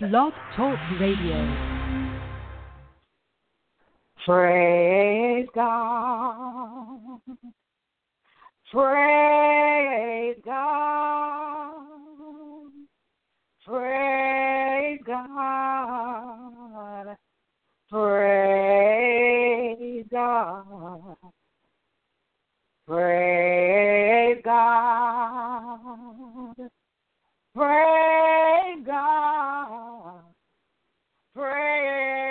Blog Talk Radio. Praise God. Praise God. Praise God. Praise God. Praise God. Praise God prayer.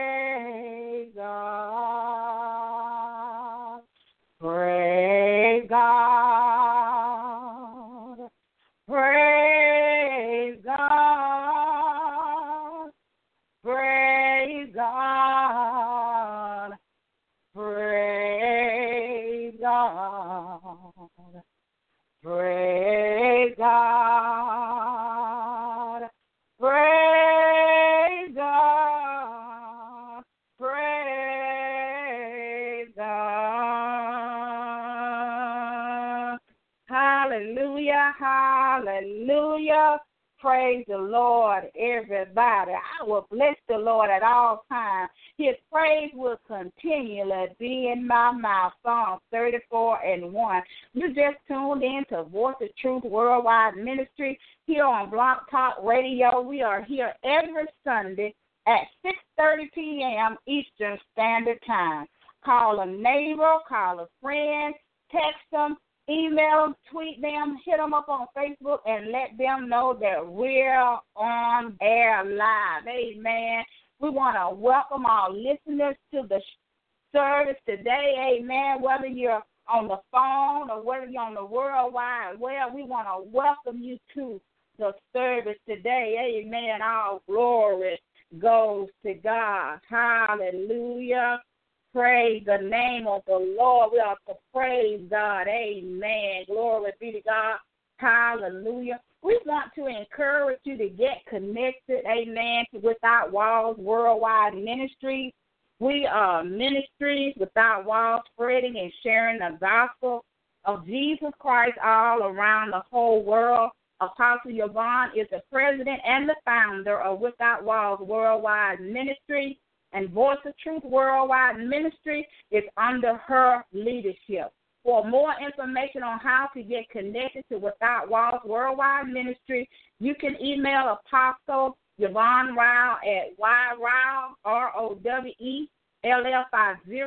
Praise the Lord, everybody. I will bless the Lord at all times. His praise will continually be in my mouth. Psalm 34 and 1. You just tuned in to Voice of Truth Worldwide Ministry here on Blog Talk Radio. We are here every Sunday at 6.30 p.m. Eastern Standard Time. Call a neighbor, call a friend, text them, email tweet them, hit them up on Facebook, and let them know that we're on air live. Amen. We want to welcome our listeners to the service today. Amen. Whether you're on the phone or whether you're on the worldwide web, we want to welcome you to the service today. Amen. All glory goes to God. Hallelujah. Praise the name of the Lord. We are to praise God. Amen. Glory be to God. Hallelujah. We want to encourage you to get connected, amen, to Without Walls Worldwide Ministries. We are ministries without walls, spreading and sharing the gospel of Jesus Christ all around the whole world. Apostle Yvonne is the president and the founder of Without Walls Worldwide Ministry, and Voice of Truth Worldwide Ministry is under her leadership. For more information on how to get connected to Without Walls Worldwide Ministry, you can email Apostle Yvonne Rowell at yrowell, R-O-W-E-L-L 50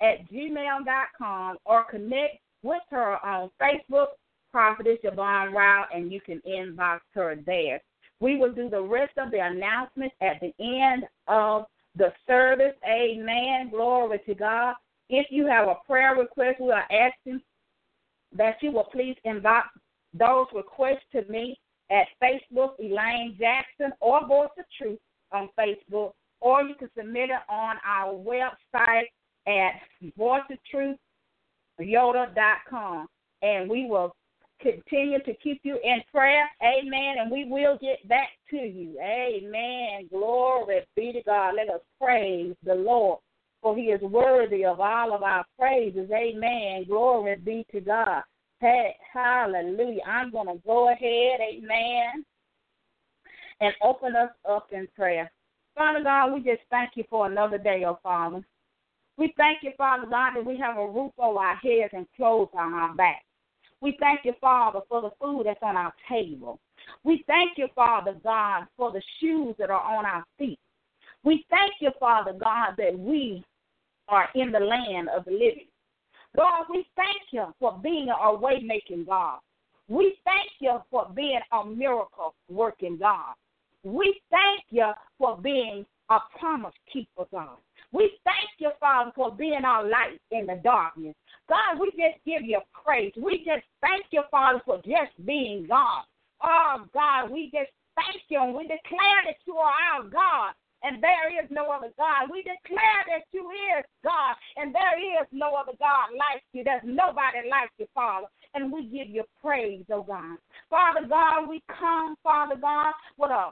at gmail.com or connect with her on Facebook, Prophetess Yvonne Rowell, and you can inbox her there. We will do the rest of the announcements at the end of the service. Amen. Glory to God. If you have a prayer request, we are asking that you will please invite those requests to me at Facebook, Elaine Jackson, or Voice of Truth on Facebook, or you can submit it on our website at voiceoftruthyoda.com. And we will continue to keep you in prayer. Amen. And we will get back to you. Amen. Glory be to God. Let us praise the Lord, for he is worthy of all of our praises. Amen. Glory be to God. Hallelujah. I'm going to go ahead. Amen. And open us up in prayer. Father God, we just thank you for another day, oh Father. We thank you, Father God, that we have a roof over our heads and clothes on our backs. We thank you, Father, for the food that's on our table. We thank you, Father God, for the shoes that are on our feet. We thank you, Father God, that we are in the land of the living. God, we thank you for being a way making God. We thank you for being a miracle working God. We thank you for being a promise keeper, God. We thank you, Father, for being our light in the darkness. God, we just give you praise. We just thank you, Father, for just being God. Oh, God, we just thank you and we declare that you are our God and there is no other God. We declare that you is God, and there is no other God like you. There's nobody like you, Father. And we give you praise, oh God. Father God, we come, Father God, with a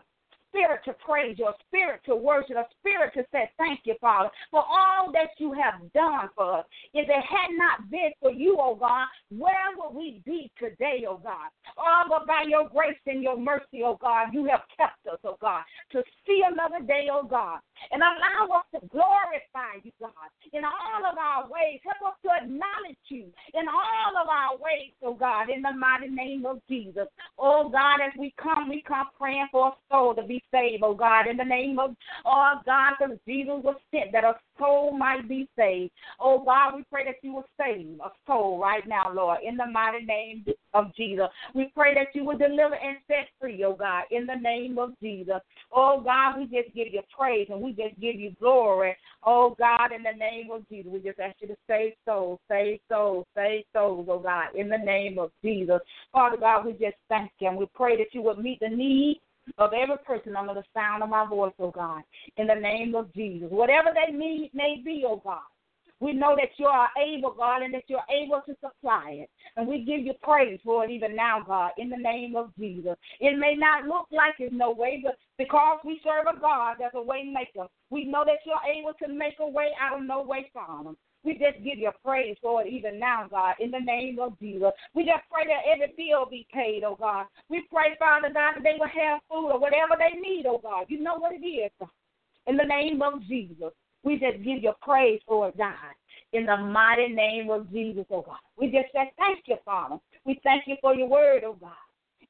spirit to praise you, a spirit to worship, a spirit to say thank you, Father, for all that you have done for us. If it had not been for you, oh God, where would we be today, oh God? All but by your grace and your mercy, oh God, you have kept us, oh God, to see another day, oh God. And allow us to glorify you, God, in all of our ways. Help us to acknowledge you in all of our ways, oh God, in the mighty name of Jesus. Oh God, as we come, we come praying for a soul to be saved, oh God, in the name of, oh God, because Jesus was sent that a soul might be saved. Oh God, we pray that you will save a soul right now, Lord, in the mighty name of Jesus. We pray that you will deliver and set free, oh God, in the name of Jesus. Oh God, we just give you praise and we just give you glory. Oh God, in the name of Jesus, we just ask you to save souls, save souls, save souls, oh God, in the name of Jesus. Father God, we just thank you and we pray that you would meet the need of every person under the sound of my voice, oh God, in the name of Jesus. Whatever they need may be, oh God. We know that you are able, God, and that you're able to supply it. And we give you praise for it even now, God, in the name of Jesus. It may not look like it's no way, but because we serve a God that's a way maker, we know that you're able to make a way out of no way for them. We just give you praise it even now, God, in the name of Jesus. We just pray that every bill be paid, oh God. We pray, Father God, that they will have food or whatever they need, oh God. You know what it is, God. In the name of Jesus. We just give you praise it, God. In the mighty name of Jesus, oh God. We just say thank you, Father. We thank you for your word, oh God.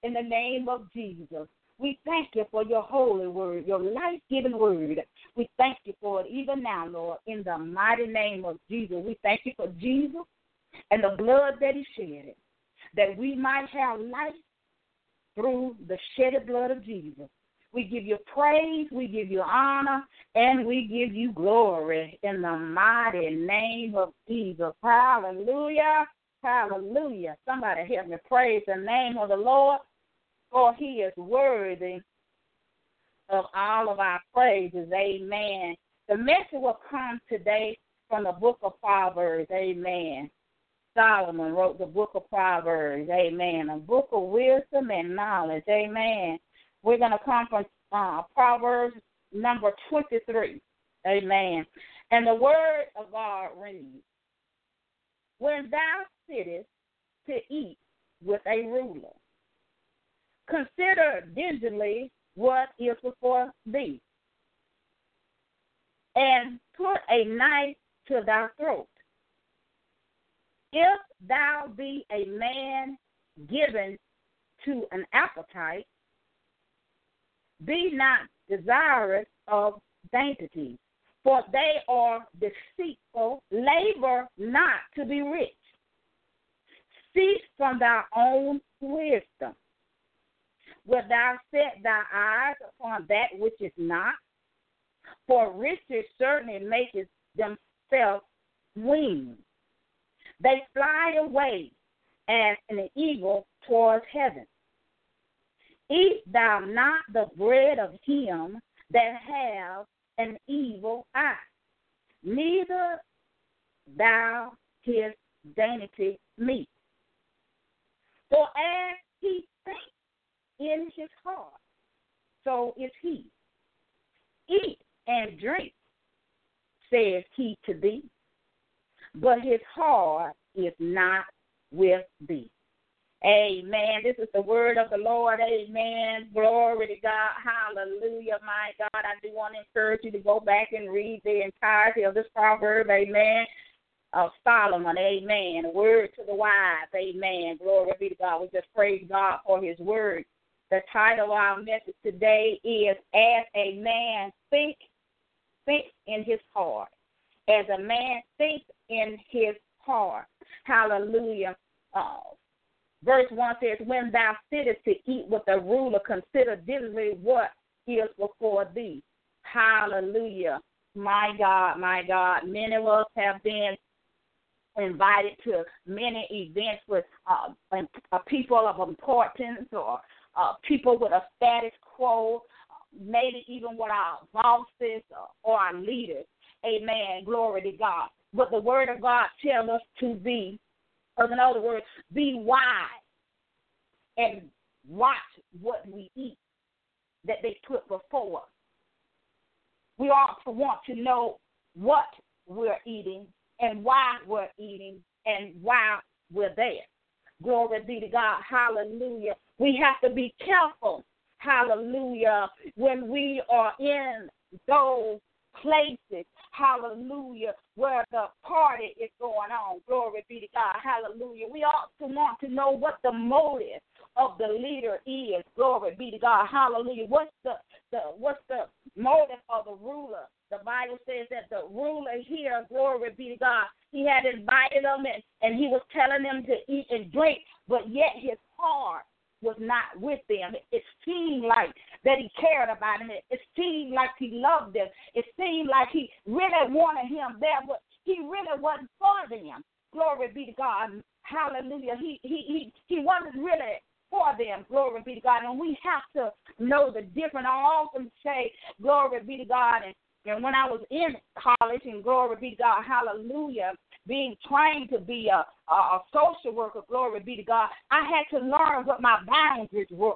In the name of Jesus. We thank you for your holy word, your life giving word. We thank you for it even now, Lord, in the mighty name of Jesus. We thank you for Jesus and the blood that he shed, that we might have life through the shedded blood of Jesus. We give you praise, we give you honor, and we give you glory in the mighty name of Jesus. Hallelujah. Hallelujah. Somebody help me praise the name of the Lord, for he is worthy of all of our praises. Amen. The message will come today from the book of Proverbs. Amen. Solomon wrote the book of Proverbs. Amen. A book of wisdom and knowledge. Amen. We're going to come from uh, Proverbs number 23. Amen. And the word of God reads When thou sittest to eat with a ruler, consider diligently what is before thee, and put a knife to thy throat. If thou be a man given to an appetite, be not desirous of dainties, for they are deceitful. Labor not to be rich. Cease from thy own wisdom. Wilt thou set thy eyes upon that which is not? For riches certainly make themselves wings. They fly away as an eagle towards heaven. Eat thou not the bread of him that have an evil eye, neither thou his dainty meat. For as he thinks in his heart, so is he. Eat and drink, says he to thee, but his heart is not with thee. Amen. This is the word of the Lord. Amen. Glory to God. Hallelujah. My God, I do want to encourage you to go back and read the entirety of this proverb. Amen. Of Solomon. Amen. Word to the wise. Amen. Glory be to God. We just praise God for his word. The title of our message today is As a Man Think, Think in His Heart. As a man thinks in his heart. Hallelujah. Uh, verse 1 says, When thou sittest to eat with a ruler, consider diligently what is before thee. Hallelujah. My God, my God. Many of us have been invited to many events with uh, uh, people of importance or uh, people with a status quo, maybe even with our bosses or our leaders. Amen. Glory to God. But the word of God tells us to be, or in other words, be wise and watch what we eat. that they put before us. We also want to know what we're eating and why we're eating and why we're there. Glory be to God. Hallelujah. We have to be careful. Hallelujah. When we are in those places, hallelujah, where the party is going on. Glory be to God. Hallelujah. We also want to know what the motive of the leader is. Glory be to God. Hallelujah. What's the, the what's the motive of the ruler? The Bible says that the ruler here, glory be to God, he had invited them and, and he was telling them to eat and drink, but yet his heart was not with them. It seemed like that he cared about them. It seemed like he loved them. It seemed like he really wanted him there, but he really wasn't for them. Glory be to God. Hallelujah. He he he he wasn't really for them. Glory be to God. And we have to know the difference. I often say, Glory be to God. And, and when I was in college, and glory be to God, hallelujah, being trained to be a, a, a social worker, glory be to God, I had to learn what my boundaries were.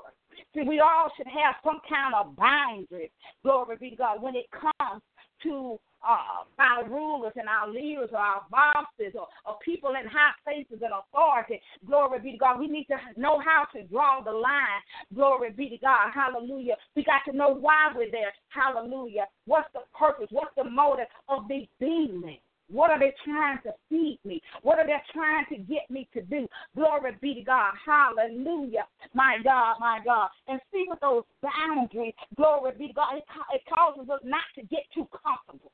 See, we all should have some kind of boundaries, glory be to God, when it comes to uh, our rulers and our leaders or our bosses or, or people in high places and authority. Glory be to God. We need to know how to draw the line. Glory be to God. Hallelujah. We got to know why we're there. Hallelujah. What's the purpose? What's the motive of these being what are they trying to feed me? What are they trying to get me to do? Glory be to God. Hallelujah. My God, my God. And see with those boundaries, glory be to God, it, it causes us not to get too comfortable.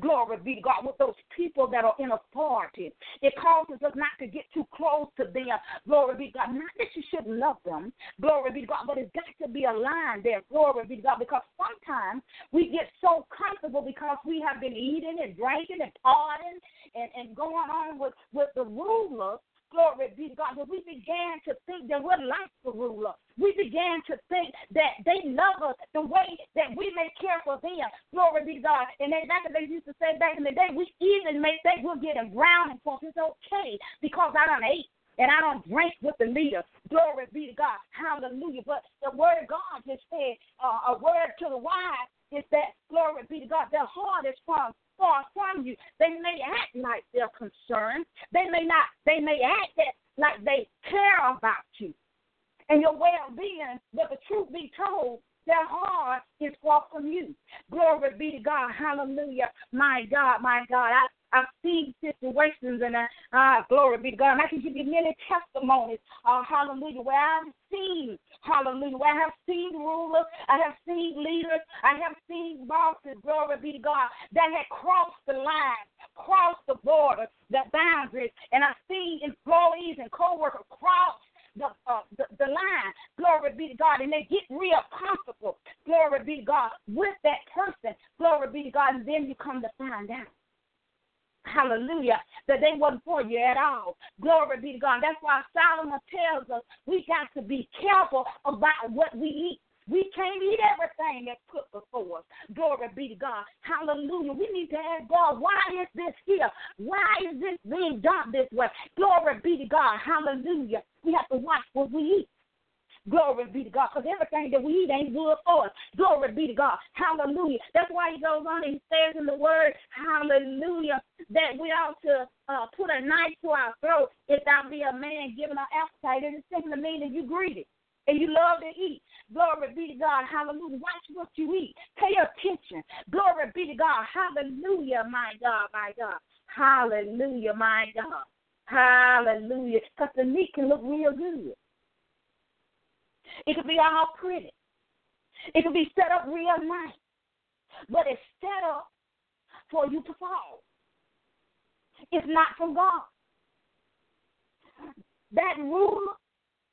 Glory be to God with those people that are in authority. It causes us not to get too close to them. Glory be to God. Not that you shouldn't love them. Glory be to God. But it's got to be a line there. Glory be to God. Because sometimes we get so comfortable because we have been eating and drinking and partying and, and going on with, with the rulers Glory be to God. We began to think that we're like the ruler. We began to think that they love us the way that we may care for them. Glory be to God. And they back they used to say back in the day, we even may think we're getting brownie points. It's okay because I don't ate and I don't drink with the leader. Glory be to God. Hallelujah. But the word of God just said uh, a word to the wise is that glory be to God. Their heart is from far from you. They may act like they're concerned. They may not. They may act that like they care about you and your well-being. But the truth be told, their heart is far from you. Glory be to God. Hallelujah. My God, my God. I, I've seen situations and uh, uh, glory be to God. And I can give you many testimonies, uh, hallelujah, where I've seen, hallelujah, where I have seen rulers, I have seen leaders, I have seen bosses, glory be to God, that had crossed the line, crossed the border, the boundaries, and I've seen employees and co-workers cross the, uh, the, the line. Glory be to God. And they get real comfortable. Glory be to God with that person. Glory be to God. And then you come to find out Hallelujah. That they wasn't for you at all. Glory be to God. That's why Solomon tells us we got to be careful about what we eat. We can't eat everything that's put before us. Glory be to God. Hallelujah. We need to ask God, why is this here? Why is this being done this way? Glory be to God. Hallelujah. We have to watch what we eat. Glory be to God. Because everything that we eat ain't good for us. Glory be to God. Hallelujah. That's why he goes on and he says in the word, Hallelujah, that we ought to uh, put a knife to our throat if thou be a man given an appetite. It simply means that you greedy and you love to eat. Glory be to God. Hallelujah. Watch what you eat. Pay attention. Glory be to God. Hallelujah, my God, my God. Hallelujah, my God. Hallelujah. Because the meat can look real good. It could be all pretty. It could be set up real nice. But it's set up for you to fall. It's not from God. That ruler,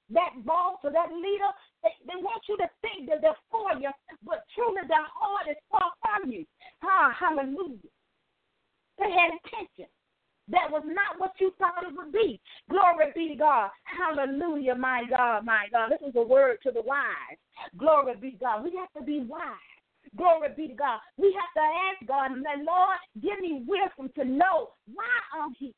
that boss, or that leader, they, they want you to think that they're for you, but truly their heart is far from you. Ah, hallelujah. They had intention. That was not what you thought it would be. Glory be to God. Hallelujah, my God, my God. This is a word to the wise. Glory be to God. We have to be wise. Glory be to God. We have to ask God and say, Lord, give me wisdom to know why I'm here.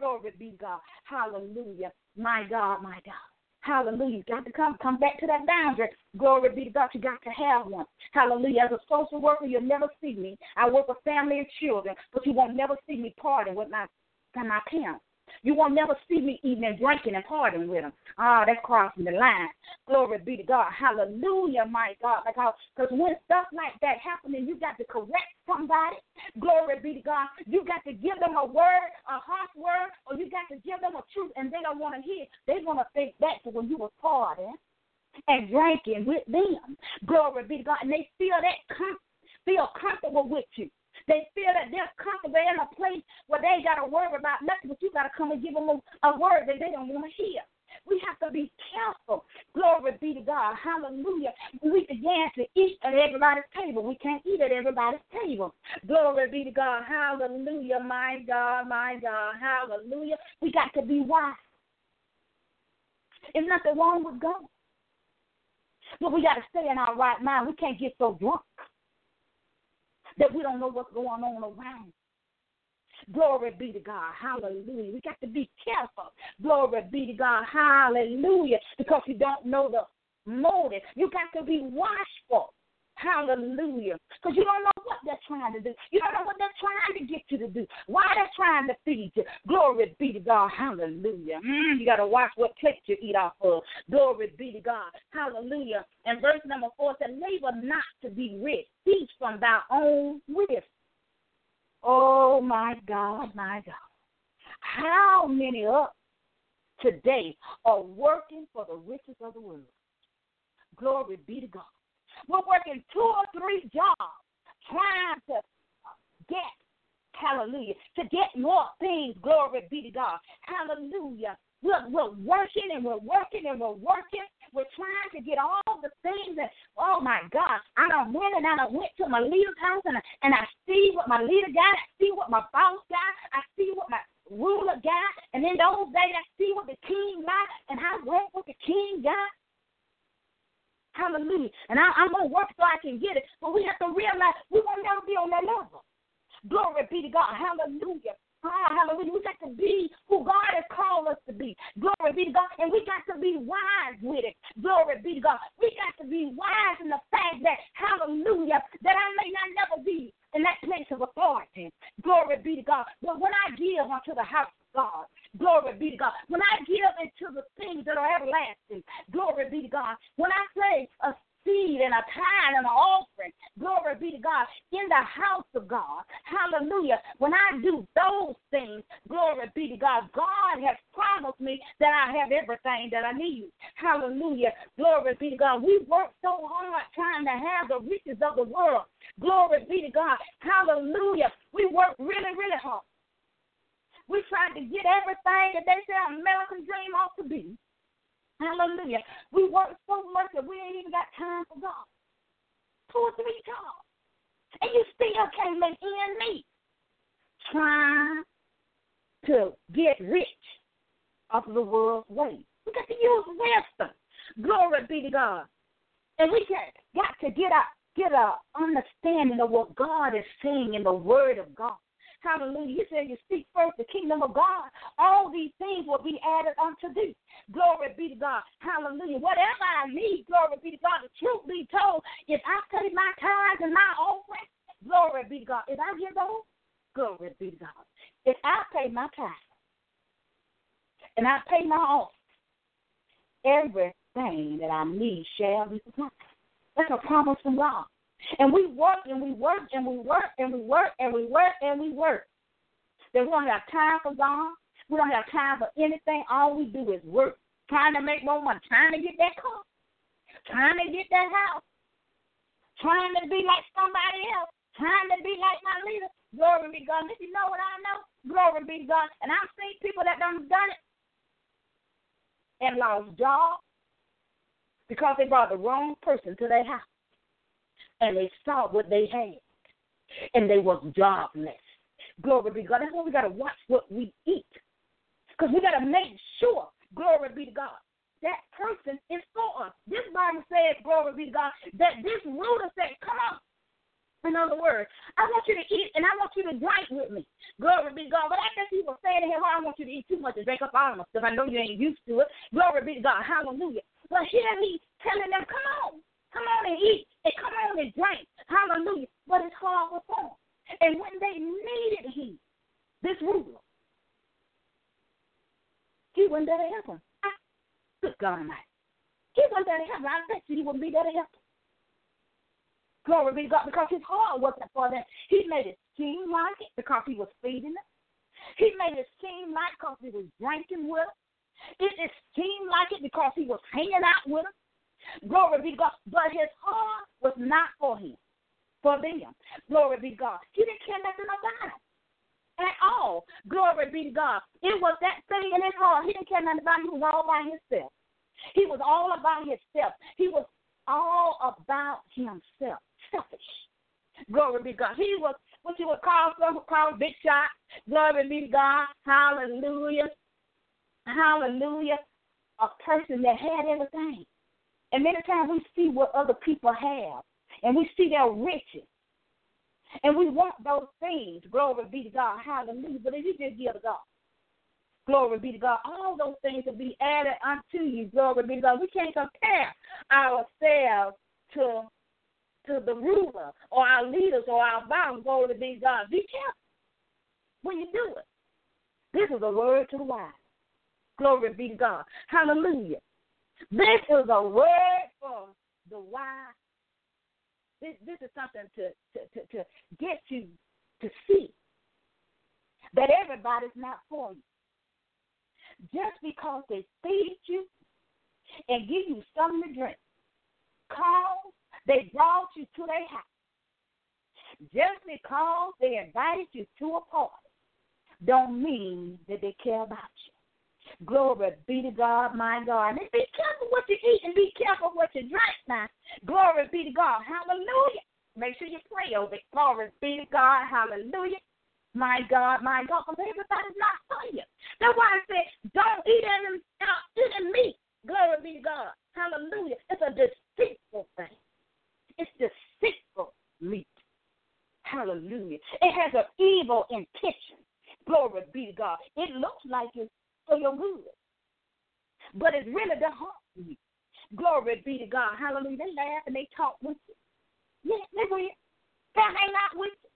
Glory be to God. Hallelujah. My God, my God. Hallelujah. You got to come come back to that boundary. Glory be to God. You got to have one. Hallelujah. As a social worker, you'll never see me. I work with family and children, but you won't never see me partying with my my parents. You won't never see me eating and drinking and partying with them. Ah, oh, that's crossing the line. Glory be to God. Hallelujah, my God. Because when stuff like that happening, you got to correct somebody. Glory be to God. You got to give them a word, a harsh word, or you got to give them a truth, and they don't want to hear. They want to think back to when you were partying and drinking with them. Glory be to God. And they feel that com- feel comfortable with you. They feel that they're comfortable in a place where they got to worry about nothing, but you got to come and give them a, a word that they don't want to hear. We have to be careful. Glory be to God. Hallelujah. We began to eat at everybody's table. We can't eat at everybody's table. Glory be to God. Hallelujah. My God, my God. Hallelujah. We got to be wise. There's nothing wrong with God. But we got to stay in our right mind. We can't get so drunk that we don't know what's going on around. Glory be to God. Hallelujah. We got to be careful. Glory be to God. Hallelujah. Because you don't know the motive. You got to be watchful. Hallelujah. Because you don't know what they're trying to do. You don't know what they're trying to get you to do. Why they're trying to feed you. Glory be to God. Hallelujah. Mm, you got to watch what plate you eat off of. Glory be to God. Hallelujah. And verse number four said, Labor not to be rich. Teach from thy own wisdom. Oh, my God, my God. How many up today are working for the riches of the world? Glory be to God. We're working two or three jobs trying to get, hallelujah, to get more things. Glory be to God. Hallelujah. We're, we're working and we're working and we're working. We're trying to get all the things that, oh my God, I don't went and I done went to my leader's house and I, and I see what my leader got. I see what my boss got. I see what my ruler got. And in those days, I see what the king got and I went what the king got. Hallelujah. And I, am going to work so I can get it. But we have to realize we will never be on that level. Glory be to God. Hallelujah. Ah, hallelujah. We got to be who God has called us to be. Glory be to God. And we got to be wise with it. Glory be to God. We got to be wise in the fact that, hallelujah, that I may not never be in that place of authority. Glory be to God. But when I give unto the house God, glory be to God. When I give into the things that are everlasting, glory be to God. When I say a seed and a tithe and an offering. Glory be to God. In the house of God. Hallelujah. When I do those things, glory be to God. God has promised me that I have everything that I need. Hallelujah. Glory be to God. We work so hard trying to have the riches of the world. Glory be to God. Hallelujah. We work really, really hard. We tried to get everything that they say American dream ought to be. Hallelujah. We work so much that we ain't even got time for God. Two or three jobs. And you still can't make ends meet. Trying to get rich off of the world's way. We got to use wisdom. Glory be to God. And we got, to get a get a understanding of what God is saying in the Word of God. Hallelujah. You said you seek first the kingdom of God. All these things will be added unto thee. Glory be to God. Hallelujah. Whatever I need, glory be to God. The truth be told, if I pay my tithes and my offering, glory be to God. If I give those, glory be to God. If I pay my tithes and I pay my offering, everything that I need shall be supplied. That's a promise from God. And we work and we work and we work and we work and we work and we work. Then we don't have time for God. We don't have time for anything. All we do is work, trying to make more money, trying to get that car, trying to get that house, trying to be like somebody else, trying to be like my leader. Glory be God. And if you know what I know, glory be God. And I've seen people that done done it and lost jobs because they brought the wrong person to their house and they saw what they had, and they was jobless. Glory be to God. That's why we got to watch what we eat, because we got to make sure. Glory be to God. That person is for us. This Bible says, glory be to God, that this ruler said, Come on, In other words, I want you to eat and I want you to drink with me. Glory be to God. But I guess he was saying to him, I want you to eat too much and drink up all of my stuff. I know you ain't used to it. Glory be to God. Hallelujah. But here he's telling them, come on. Come on and eat and come on and drink. Hallelujah. But his heart was on. And when they needed him, this ruler, he wasn't there to help them. Good God Almighty. He wasn't there to help them. I bet you he wouldn't be there to help them. Glory be to God, because his heart wasn't for them. He made it seem like it because he was feeding them. He made it seem like because he was drinking with them. It seemed like it because he was hanging out with them. Glory be God. But his heart was not for him, for them. Glory be God. He didn't care nothing about it at all. Glory be God. It was that thing in his heart. He didn't care nothing about it. He was all by himself. He was all about himself. He was all about himself selfish. Glory be God. He was what you would call some call big shot. Glory be God. Hallelujah. Hallelujah. A person that had everything. And many times we see what other people have, and we see their riches, and we want those things. Glory be to God. Hallelujah. But if you just give to God, glory be to God, all those things will be added unto you. Glory be to God. We can't compare ourselves to to the ruler or our leaders or our boss, glory be to God. Be careful when you do it. This is a word to the wise. Glory be to God. Hallelujah. This is a word for the why. This, this is something to, to, to, to get you to see that everybody's not for you. Just because they feed you and give you something to drink, cause they brought you to their house just because they invited you to a party don't mean that they care about you. Glory be to God, my God. And be careful what you eat and be careful what you drink now. Glory be to God. Hallelujah. Make sure you pray over it. Glory be to God. Hallelujah. My God, my God, because everybody's not for you. That's why I said, don't eat any, uh, eat meat. Glory be to God. Hallelujah. It's a deceitful thing. It's deceitful meat. Hallelujah. It has an evil intention. Glory be to God. It looks like it's for your good, but it's really the heart meat. Glory be to God. Hallelujah. They laugh and they talk with you. Yeah, they will. They'll hang out with you.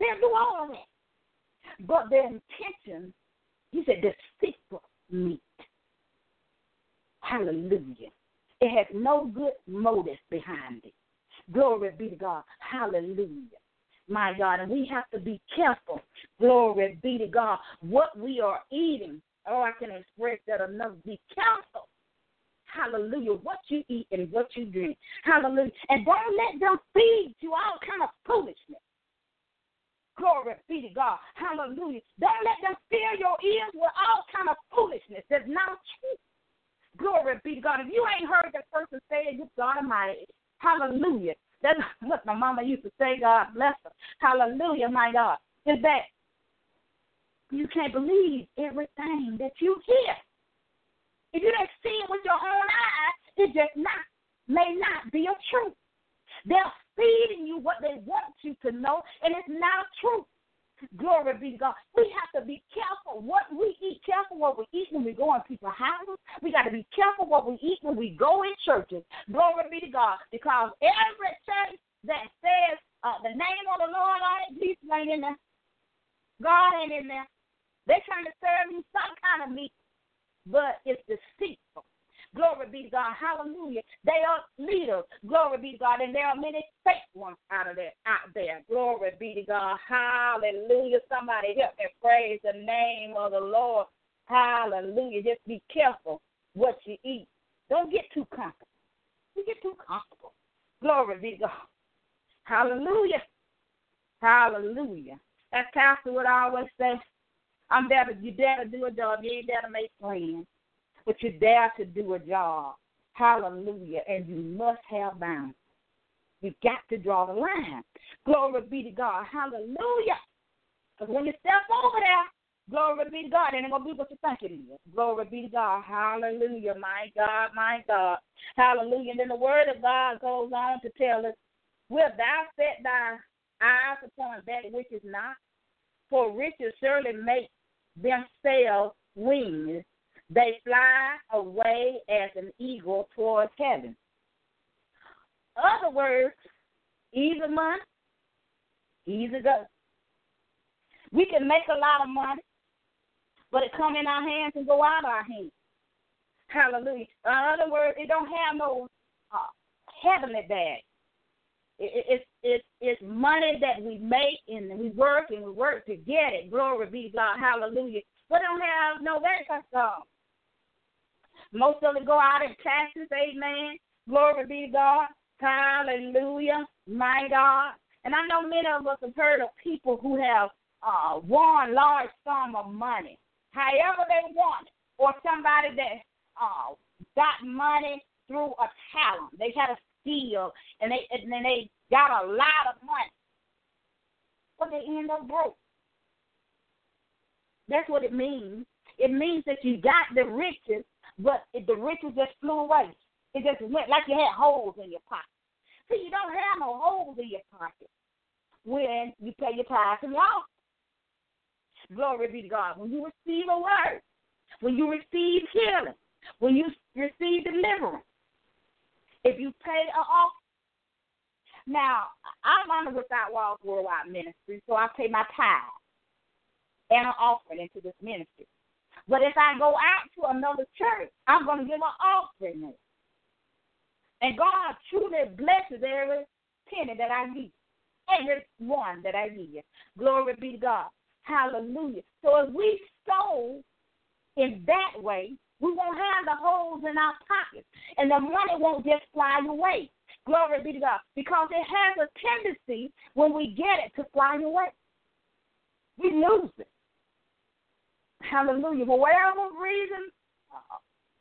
They'll do all that. But their intention, he said, deceitful meat. Hallelujah. It has no good motive behind it. Glory be to God. Hallelujah. My God. And we have to be careful. Glory be to God. What we are eating. Oh, I can express that enough. Be careful. Hallelujah. What you eat and what you drink. Hallelujah. And don't let them feed you all kind of foolishness. Glory be to God. Hallelujah. Don't let them fill your ears with all kind of foolishness that's not true. Glory be to God. If you ain't heard that person say it, you God Almighty. Hallelujah. That's what my mama used to say, God bless her. Hallelujah, my God. Is that you can't believe everything that you hear. If you don't see it with your own eyes, it just not may not be a truth. They're feeding you what they want you to know, and it's not a truth. Glory be to God. We have to be careful what we eat, careful what we eat when we go in people's houses. We got to be careful what we eat when we go in churches. Glory be to God. Because every church that says uh, the name of the Lord it, Jesus ain't in there. God ain't in there. They're trying to serve you some kind of meat, but it's deceitful. Glory be to God. Hallelujah. They are leaders. Glory be to God. And there are many fake ones out of there out there. Glory be to God. Hallelujah. Somebody help me praise the name of the Lord. Hallelujah. Just be careful what you eat. Don't get too comfortable. You get too comfortable. Glory be to God. Hallelujah. Hallelujah. As Pastor would always say, I'm to you dare to do a job, you ain't there to make friends but you dare to do a job. Hallelujah. And you must have boundaries. You got to draw the line. Glory be to God. Hallelujah. Because when you step over there, glory be to God, And it ain't going to be what you think it is. Glory be to God. Hallelujah. My God, my God. Hallelujah. And then the word of God goes on to tell us Will thou set thy eyes upon that which is not? For riches surely make themselves wings. They fly away as an eagle towards heaven. Other words, easy money, easy go. We can make a lot of money, but it come in our hands and go out of our hands. Hallelujah. In other words, it don't have no uh, heavenly bag. It, it, it's it's money that we make and we work and we work to get it. Glory be God. Hallelujah. We don't have no account. Most of it go out in taxes. Amen. Glory be to God. Hallelujah. My God. And I know many of us have heard of people who have uh, won large sum of money, however they want it, or somebody that uh, got money through a talent. They had a skill, and they and then they got a lot of money, but they end up broke. That's what it means. It means that you got the riches, but the riches just flew away. It just went like you had holes in your pocket. See, you don't have no holes in your pocket when you pay your tithes and your Glory be to God. When you receive a word, when you receive healing, when you receive deliverance, if you pay a offering. Now, I'm under Without Walls Worldwide Ministry, so I pay my tithe and an offering into this ministry. But if I go out to another church, I'm going to give an offering. And God truly blesses every penny that I give, every one that I give. Glory be to God. Hallelujah. So if we sow in that way, we won't have the holes in our pockets, and the money won't just fly away. Glory be to God. Because it has a tendency when we get it to fly away. We lose it. Hallelujah. For whatever reason,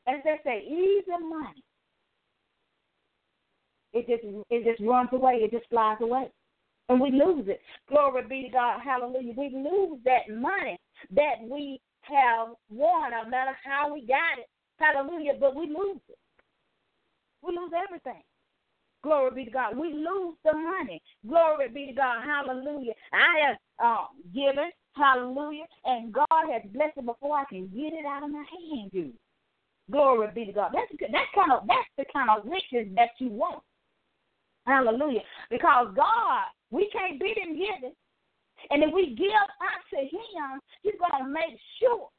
as they say, easy money. It just it just runs away. It just flies away and we lose it. Glory be to God. Hallelujah. We lose that money that we have won, no matter how we got it. Hallelujah. But we lose it. We lose everything. Glory be to God. We lose the money. Glory be to God. Hallelujah. I have uh, given. Hallelujah. And God has blessed it before I can get it out of my hand, dude. Glory be to God. That's that's kind of that's the kind of riches that you want. Hallelujah. Because God, we can't beat him giving. And if we give unto him, he's to make sure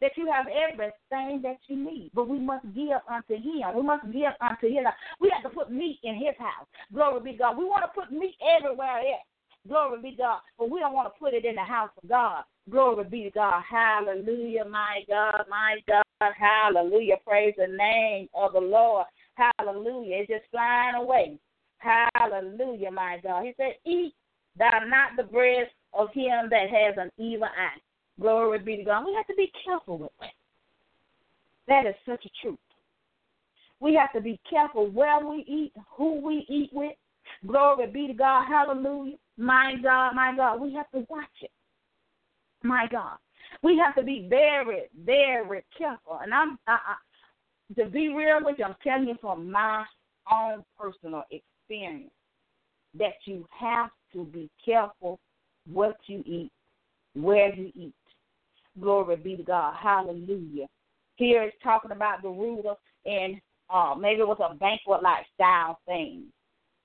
that you have everything that you need. But we must give unto him. We must give unto him. We have to put meat in his house. Glory be to God. We want to put meat everywhere else. Glory be to God. But we don't want to put it in the house of God. Glory be to God. Hallelujah, my God, my God. Hallelujah. Praise the name of the Lord. Hallelujah. It's just flying away. Hallelujah, my God. He said, Eat thou not the bread of him that has an evil eye. Glory be to God. We have to be careful with that. That is such a truth. We have to be careful where we eat, who we eat with. Glory be to God. Hallelujah. My God, my God. We have to watch it. My God. We have to be very, very careful. And I'm I, to be real with you, I'm telling you from my own personal experience that you have to be careful what you eat, where you eat. Glory be to God. Hallelujah. Here it's talking about the ruler and uh, maybe it was a banquet like style thing.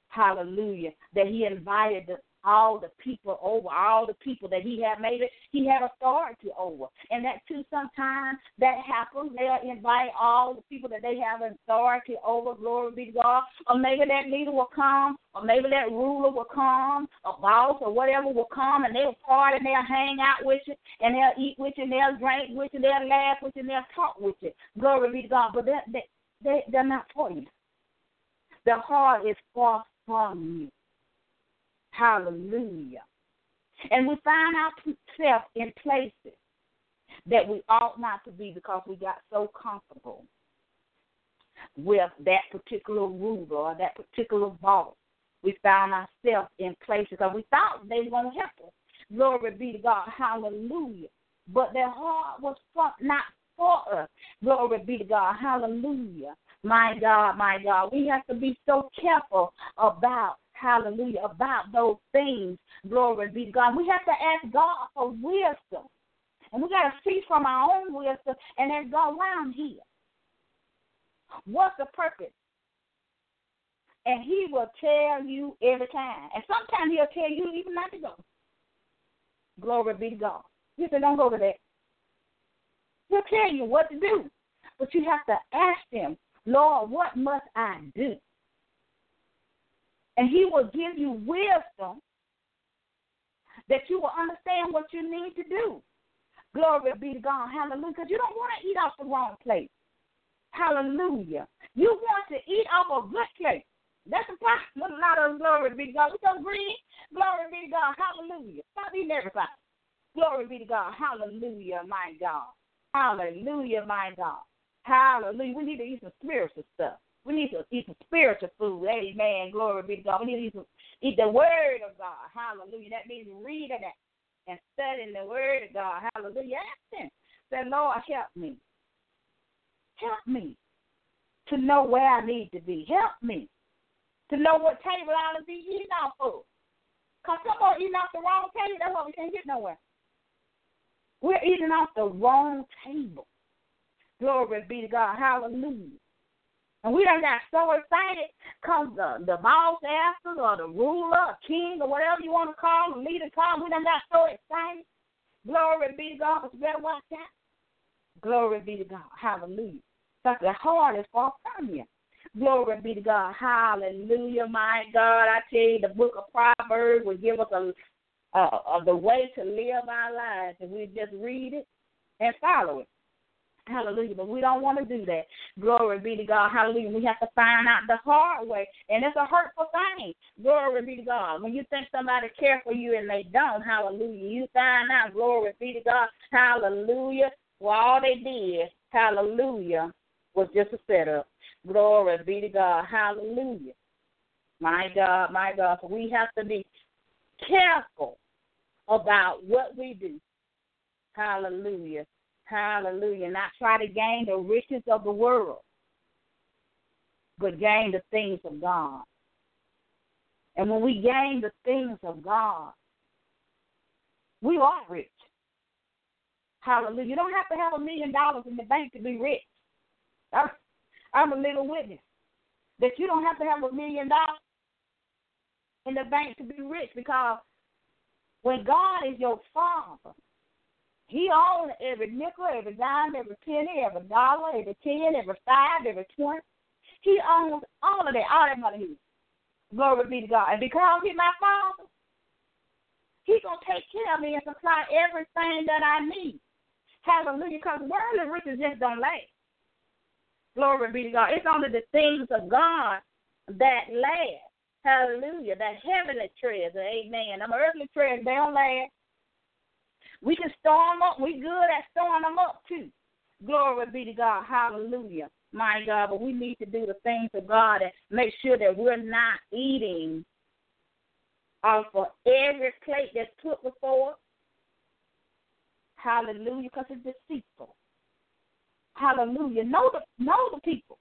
Hallelujah. That he invited the all the people over, all the people that he had made it, he had authority over. And that too sometimes that happens. They'll invite all the people that they have authority over, glory be to God. Or maybe that leader will come, or maybe that ruler will come, a boss or whatever will come and they'll party and they'll hang out with you and they'll eat with you and they'll drink with you, they'll laugh with you and they'll talk with you. Glory be to God. But they, they, they, they're not for you. Their heart is far from you. Hallelujah. And we find ourselves in places that we ought not to be because we got so comfortable with that particular ruler or that particular boss. We found ourselves in places because we thought they were going to help us. Glory be to God. Hallelujah. But their heart was not for us. Glory be to God. Hallelujah. My God, my God. We have to be so careful about, hallelujah, about those things. Glory be to God. We have to ask God for wisdom. And we got to see from our own wisdom and then go around here. What's the purpose? And he will tell you every time. And sometimes he'll tell you even not to go. Glory be to God. He said, don't go to that. He'll tell you what to do. But you have to ask him, Lord, what must I do? And he will give you wisdom that you will understand what you need to do. Glory be to God. Hallelujah. Because you don't want to eat off the wrong plate. Hallelujah. You want to eat off a good plate. That's a problem. A lot of glory be to God. We so greedy. Glory be to God. Hallelujah. Stop eating everybody. Glory be to God. Hallelujah, my God. Hallelujah, my God. Hallelujah. We need to eat some spiritual stuff. We need to eat some spiritual food. Amen. Glory be to God. We need to eat, the word of God. Hallelujah. That means reading it and studying the word of God. Hallelujah. Ask him. Say, Lord, help me. Help me to know where I need to be. Help me to know what table I ought to be eating off of. Because some are eating off the wrong table. That's why we can't get nowhere. We're eating off the wrong table. Glory be to God. Hallelujah. And we done got so excited because the, the boss asked or the ruler, or king, or whatever you want to call the leader call We done got so excited. Glory be to God. You better watch that. Glory be to God. Hallelujah. Because the heart is far from you. Glory be to God. Hallelujah, my God. I tell you, the book of Proverbs will give us a, a, a the way to live our lives if we just read it and follow it. Hallelujah. But we don't want to do that. Glory be to God. Hallelujah. We have to find out the hard way. And it's a hurtful thing. Glory be to God. When you think somebody care for you and they don't, hallelujah. You find out, glory be to God. Hallelujah. Well, all they did, hallelujah, was just a setup. Glory be to God. Hallelujah. My God, my God. So we have to be careful about what we do. Hallelujah. Hallelujah. Not try to gain the riches of the world, but gain the things of God. And when we gain the things of God, we are rich. Hallelujah. You don't have to have a million dollars in the bank to be rich. I'm a little witness that you don't have to have a million dollars in the bank to be rich because when God is your father, he owns every nickel, every dime, every penny, every dollar, every ten, every five, every twenty. He owns all of that, all that money. Glory be to God. And because he's my father, he's going to take care of me and supply everything that I need. Hallelujah. Because worldly riches just don't last. Glory be to God. It's only the things of God that last. Hallelujah. That heavenly treasure. Amen. Them earthly treasures, they don't last. We can store them up. We good at storing them up too. Glory be to God. Hallelujah. My God, but we need to do the things of God and make sure that we're not eating off of every plate that's put before us. Hallelujah, because it's deceitful. Hallelujah. Know the know the people.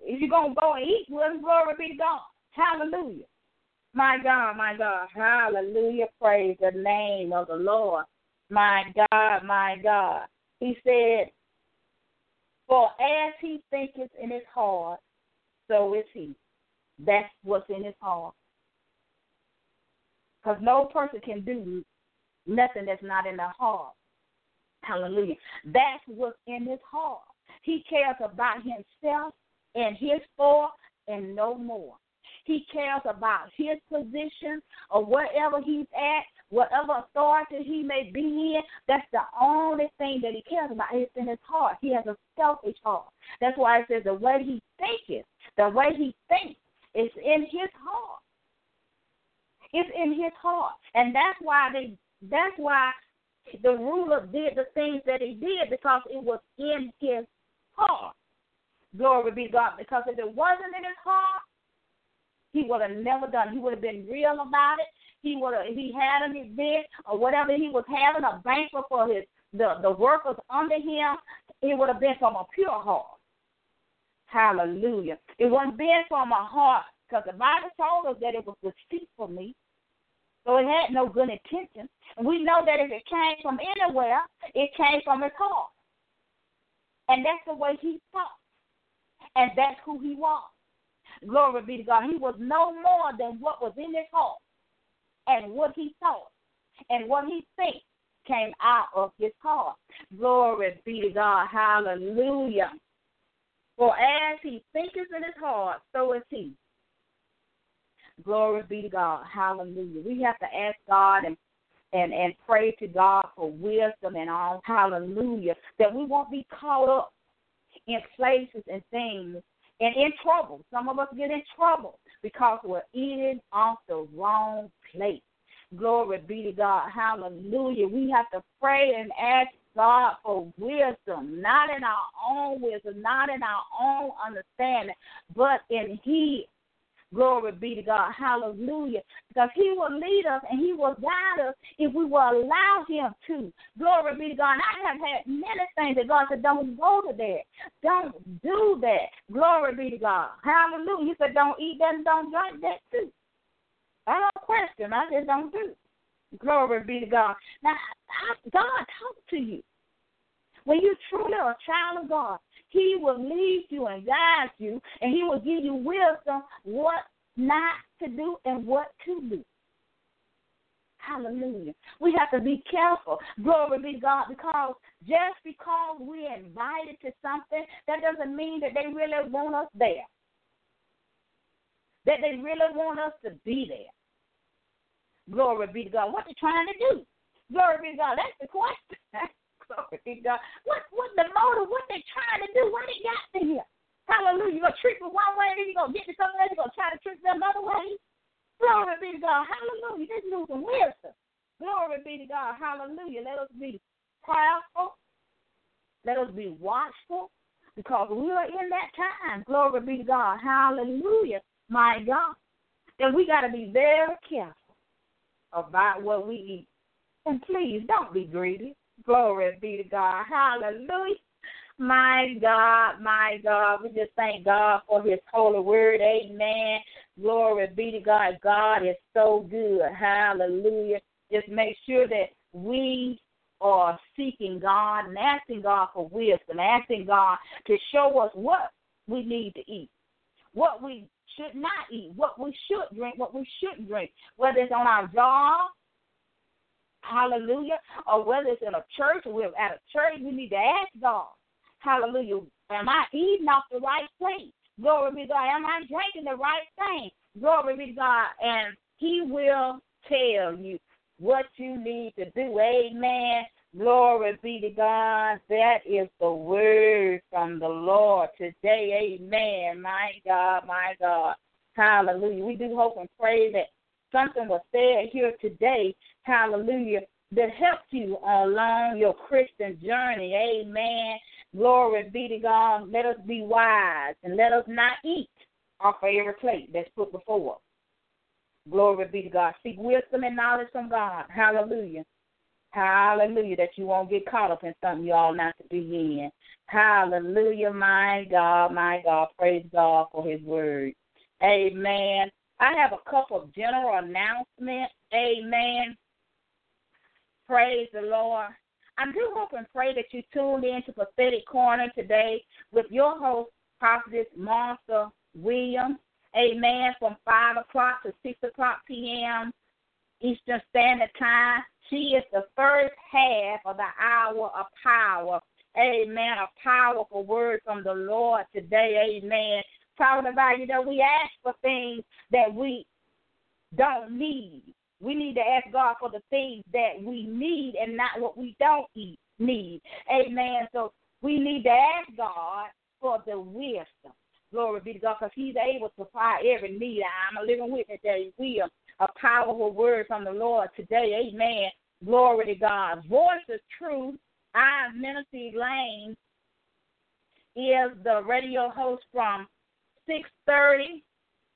If you're gonna go and eat with glory be to God. Hallelujah. My God, my God. Hallelujah. Praise the name of the Lord. My God, my God. He said, For as he thinketh in his heart, so is he. That's what's in his heart. Because no person can do nothing that's not in their heart. Hallelujah. That's what's in his heart. He cares about himself and his four and no more. He cares about his position or wherever he's at, whatever authority he may be in. That's the only thing that he cares about. It's in his heart. He has a selfish heart. That's why it says the way he thinks, the way he thinks, is in his heart. It's in his heart, and that's why they. That's why the ruler did the things that he did because it was in his heart. Glory be God. Because if it wasn't in his heart, he would have never done. He would have been real about it. He would. He had an event or whatever he was having a banquet for his the the workers under him. It would have been from a pure heart. Hallelujah. It wasn't being from a heart because the Bible told us that it was deceitful me. So it had no good intention. And we know that if it came from anywhere, it came from his heart. And that's the way he thought. And that's who he was. Glory be to God. He was no more than what was in his heart and what he thought and what he thinks came out of his heart. Glory be to God. Hallelujah. For as he thinketh in his heart, so is he. Glory be to God. Hallelujah. We have to ask God and and and pray to God for wisdom and all. Hallelujah. That we won't be caught up in places and things and in trouble. Some of us get in trouble because we're eating off the wrong plate. Glory be to God. Hallelujah. We have to pray and ask God for wisdom, not in our own wisdom, not in our own understanding, but in His Glory be to God. Hallelujah. Because He will lead us and He will guide us if we will allow Him to. Glory be to God. And I have had many things that God said, don't go to that. Don't do that. Glory be to God. Hallelujah. He said, don't eat that and don't drink that too. I don't question. I just don't do. Glory be to God. Now, God talks to you. When you truly are a child of God, He will lead you and guide you, and He will give you wisdom what not to do and what to do. Hallelujah. We have to be careful. Glory be God, because just because we're invited to something, that doesn't mean that they really want us there. That they really want us to be there. Glory be to God. What they trying to do? Glory be to God. That's the question. To God. What what the motive? What they trying to do? What they got to here? Hallelujah. You're gonna treat me one way, then you're gonna get to something else, you're gonna try to treat me another way. Glory be to God. Hallelujah. This is some wisdom. Glory be to God. Hallelujah. Let us be prayerful. Let us be watchful because we are in that time. Glory be to God. Hallelujah. My God. And we got to be very careful about what we eat. And please don't be greedy. Glory be to God. Hallelujah. My God, my God. We just thank God for his holy word. Amen. Glory be to God. God is so good. Hallelujah. Just make sure that we are seeking God and asking God for wisdom, asking God to show us what we need to eat, what we should not eat, what we should drink, what we shouldn't drink, whether it's on our job, hallelujah, or whether it's in a church or we're at a church, we need to ask God, hallelujah, am I eating off the right plate? Glory be to God. Am I drinking the right thing? Glory be to God. And He will tell you what you need to do. Amen. Glory be to God. That is the word from the Lord today. Amen. My God, my God. Hallelujah. We do hope and pray that something was said here today. Hallelujah. That helped you along your Christian journey. Amen. Glory be to God. Let us be wise and let us not eat off of every plate that's put before us. Glory be to God. Seek wisdom and knowledge from God. Hallelujah. Hallelujah. That you won't get caught up in something you all not to be in. Hallelujah. My God, my God. Praise God for his word. Amen. I have a couple of general announcements. Amen. Praise the Lord. I do hope and pray that you tuned in to Prophetic Corner today with your host, Prophetess Martha Williams. Amen. From 5 o'clock to 6 o'clock p.m. Eastern Standard Time. She is the first half of the hour of power. Amen. A powerful word from the Lord today. Amen. Talking about, you know, we ask for things that we don't need. We need to ask God for the things that we need and not what we don't need. Amen. So we need to ask God for the wisdom. Glory be to God, because He's able to supply every need. I'm a living witness that He will a powerful word from the Lord today. Amen. Glory to God. Voice of truth. I, Ministry Lane, is the radio host from 630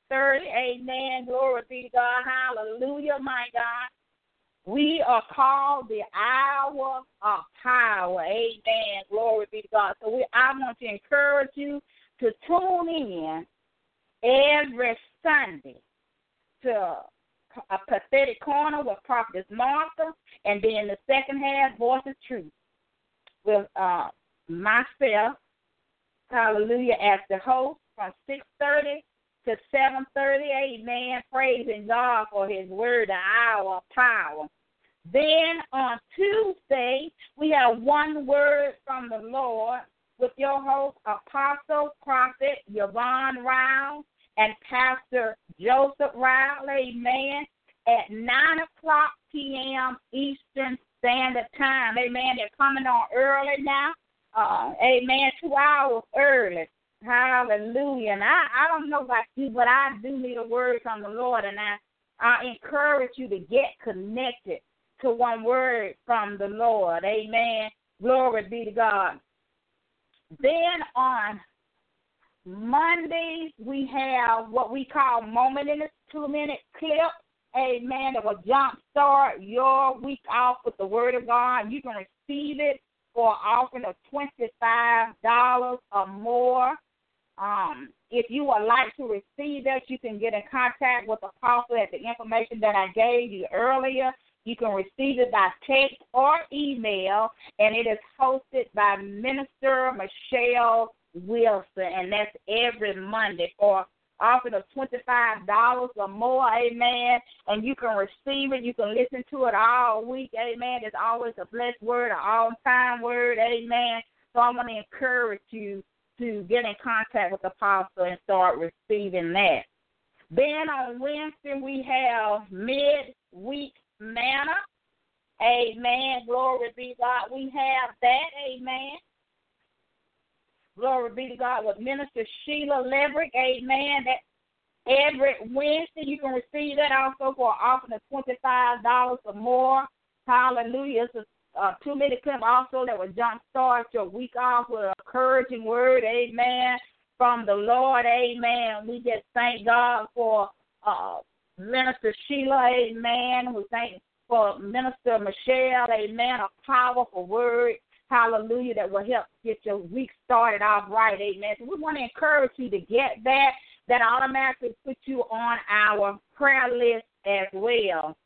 30. Amen. Glory be to God. Hallelujah, my God. We are called the hour of power. Amen. Glory be to God. So we I want to encourage you to tune in every Sunday to a Prophetic Corner with Prophetess Martha, and then the second half, Voice of Truth, with uh, myself, hallelujah, as the host from 6.30 to 7.30, amen, praising God for his word, the hour power. Then on Tuesday, we have one word from the Lord with your host, Apostle Prophet Yvonne Rowell and Pastor Joseph Rowell, amen, at 9 o'clock p.m. Eastern Standard Time. Amen. They're coming on early now. Uh, amen. Two hours early. Hallelujah. And I, I don't know about you, but I do need a word from the Lord, and I, I encourage you to get connected to one word from the Lord. Amen. Glory be to God. Then on Mondays, we have what we call Moment in a Two Minute Clip. Amen. That will jumpstart your week off with the Word of God. You can receive it for an offering of $25 or more. Um, if you would like to receive that, you can get in contact with the Apostle at the information that I gave you earlier. You can receive it by text or email, and it is hosted by Minister Michelle Wilson, and that's every Monday for offering of $25 or more, amen. And you can receive it. You can listen to it all week, amen. It's always a blessed word, an all time word, amen. So I want to encourage you to get in contact with the apostle and start receiving that. Then on Wednesday, we have mid-week manna. Amen. Glory be God. We have that. Amen. Glory be to God with Minister Sheila Leverick. Amen. That every Wednesday you can receive that also for offering of twenty five dollars or more. Hallelujah. It's a, a two minute clip also that will jumpstart your week off with an encouraging word. Amen. From the Lord. Amen. We just thank God for uh Minister Sheila, amen, who thank for Minister Michelle, amen, a powerful word, hallelujah, that will help get your week started off right, amen. So we want to encourage you to get that. That automatically puts you on our prayer list as well.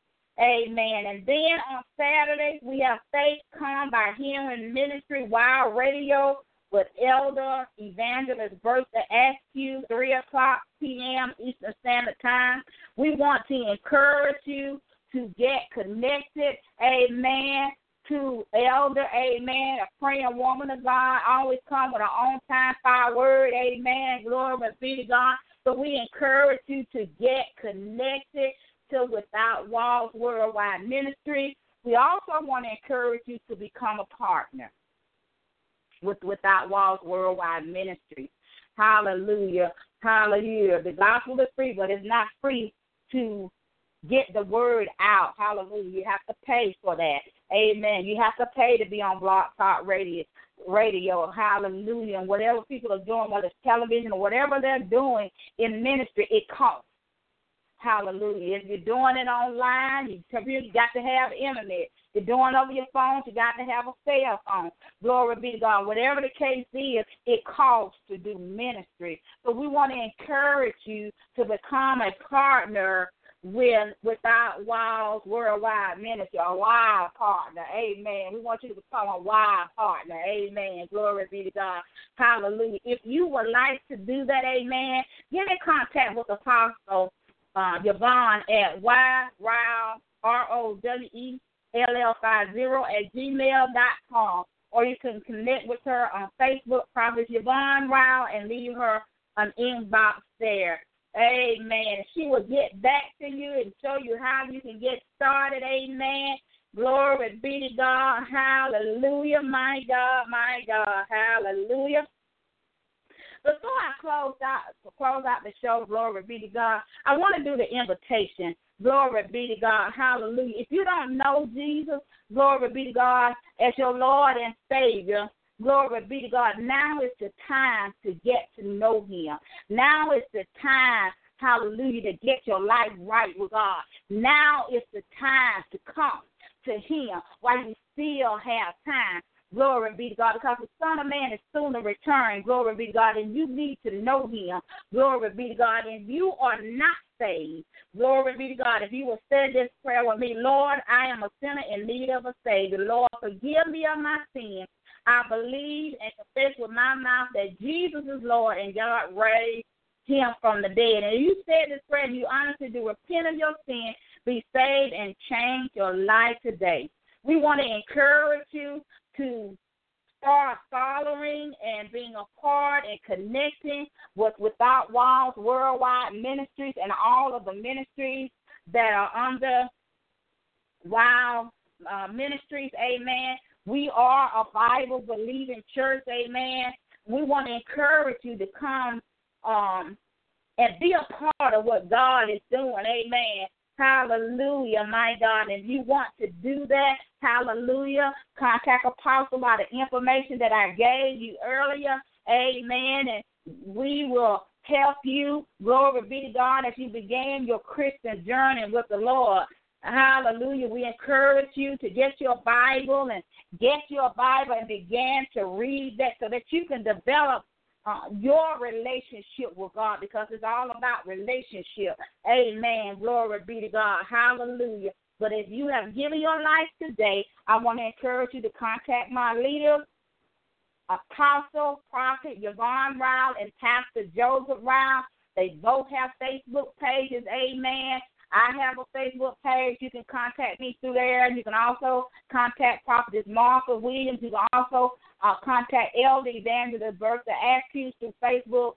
Amen. And then on Saturday, we have Faith Come by Hearing Ministry Wild Radio with Elder Evangelist Bertha Askew, 3 o'clock p.m. Eastern Standard Time. We want to encourage you to get connected, amen, to Elder, amen, a praying woman of God, always come with an on time fire word, amen, glory be to God. So we encourage you to get connected to Without Walls Worldwide Ministry. We also want to encourage you to become a partner with Without Walls Worldwide Ministry. Hallelujah. Hallelujah. The gospel is free, but it's not free to get the word out. Hallelujah. You have to pay for that. Amen. You have to pay to be on Blog Talk Radio. Radio, hallelujah, and whatever people are doing, whether it's television or whatever they're doing in ministry, it costs. Hallelujah. If you're doing it online, you, you got to have internet. You're doing over your phone, you got to have a cell phone. Glory be to God. Whatever the case is, it costs to do ministry. So we want to encourage you to become a partner with Without Walls Worldwide Ministry, a wild partner. Amen. We want you to become a wild partner. Amen. Glory be to God. Hallelujah. If you would like to do that, amen, get in contact with the Apostle uh, Yvonne at Y R O W E L L five zero at gmail dot com, or you can connect with her on Facebook, Prophet Yvonne Rowell, and leave her an inbox there. Amen. She will get back to you and show you how you can get started. Amen. Glory be to God. Hallelujah. My God, my God. Hallelujah. Before I close out close out the show, glory be to God, I want to do the invitation. Glory be to God. Hallelujah. If you don't know Jesus, glory be to God as your Lord and Savior. Glory be to God. Now is the time to get to know Him. Now is the time, hallelujah, to get your life right with God. Now is the time to come to Him while you still have time. Glory be to God, because the Son of Man is soon to return. Glory be to God, and you need to know Him. Glory be to God, and you are not saved. Glory be to God. If you will say this prayer with me, Lord, I am a sinner in need of a Savior. Lord, forgive me of my sins. I believe and confess with my mouth that Jesus is Lord and God raised him from the dead. And if you said this prayer and you honestly do repent of your sin, be saved, and change your life today. We want to encourage you to start following and being a part and connecting with Without Walls Worldwide Ministries and all of the ministries that are under Wow uh, Ministries. Amen. We are a Bible believing church. Amen. We want to encourage you to come um, and be a part of what God is doing. Amen. Hallelujah, my God. If you want to do that, hallelujah, contact Apostle by the information that I gave you earlier. Amen. And we will help you. Glory be to God as you begin your Christian journey with the Lord. Hallelujah. We encourage you to get your Bible and get your Bible and begin to read that so that you can develop uh, your relationship with God because it's all about relationship. Amen. Glory be to God. Hallelujah. But if you have given your life today, I want to encourage you to contact my leaders, Apostle, Prophet Yvonne Rowell, and Pastor Joseph Rowell. They both have Facebook pages. Amen. I have a Facebook page. You can contact me through there. You can also contact Prophetess Martha Williams. You can also uh, contact Elder Evangelist Bertha Askew through Facebook.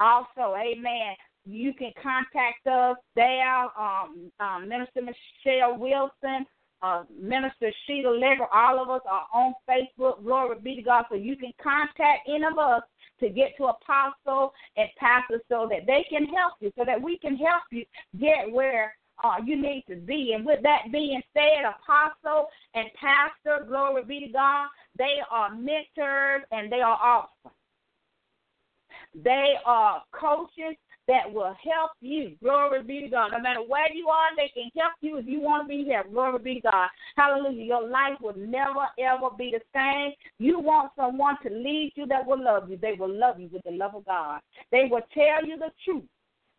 Also, amen. You can contact us there. Um, um, Minister Michelle Wilson, uh, Minister Sheila Legger, all of us are on Facebook. Glory be to God. So you can contact any of us to get to apostle and pastor so that they can help you, so that we can help you get where uh, you need to be. And with that being said, apostle and pastor, glory be to God, they are mentors and they are awesome. They are coaches that will help you. Glory be to God. No matter where you are, they can help you if you want to be here. Glory be to God. Hallelujah. Your life will never, ever be the same. You want someone to lead you that will love you. They will love you with the love of God. They will tell you the truth.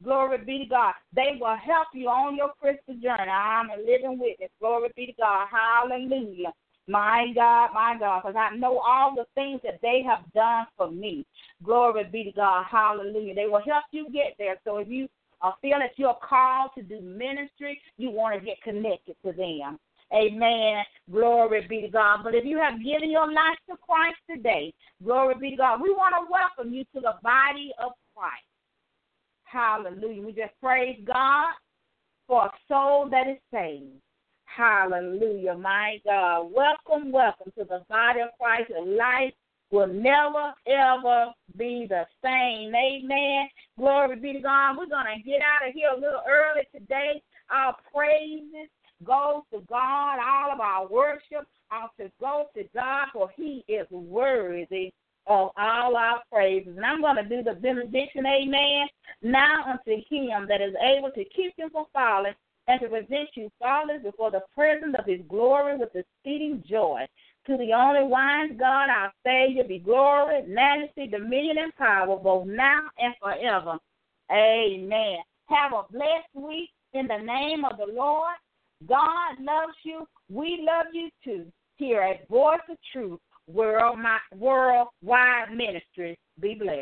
Glory be to God. They will help you on your Christian journey. I'm a living witness. Glory be to God. Hallelujah. My God, my God, because I know all the things that they have done for me. Glory be to God. Hallelujah. They will help you get there. So if you uh, feel that you're called to do ministry, you want to get connected to them. Amen. Glory be to God. But if you have given your life to Christ today, glory be to God. We want to welcome you to the body of Christ. Hallelujah. We just praise God for a soul that is saved. Hallelujah, my God. Welcome, welcome to the body of Christ. Life will never, ever be the same. Amen. Glory be to God. We're going to get out of here a little early today. Our praises goes to God. All of our worship ought to go to God, for He is worthy of all our praises. And I'm going to do the benediction, amen, now unto Him that is able to keep you from falling and to present you faultless before the presence of his glory with exceeding joy. To the only wise God, our Savior, be glory, majesty, dominion, and power, both now and forever. Amen. Have a blessed week in the name of the Lord. God loves you. We love you too. Here at Voice of Truth, World, my, Worldwide ministry. Be blessed.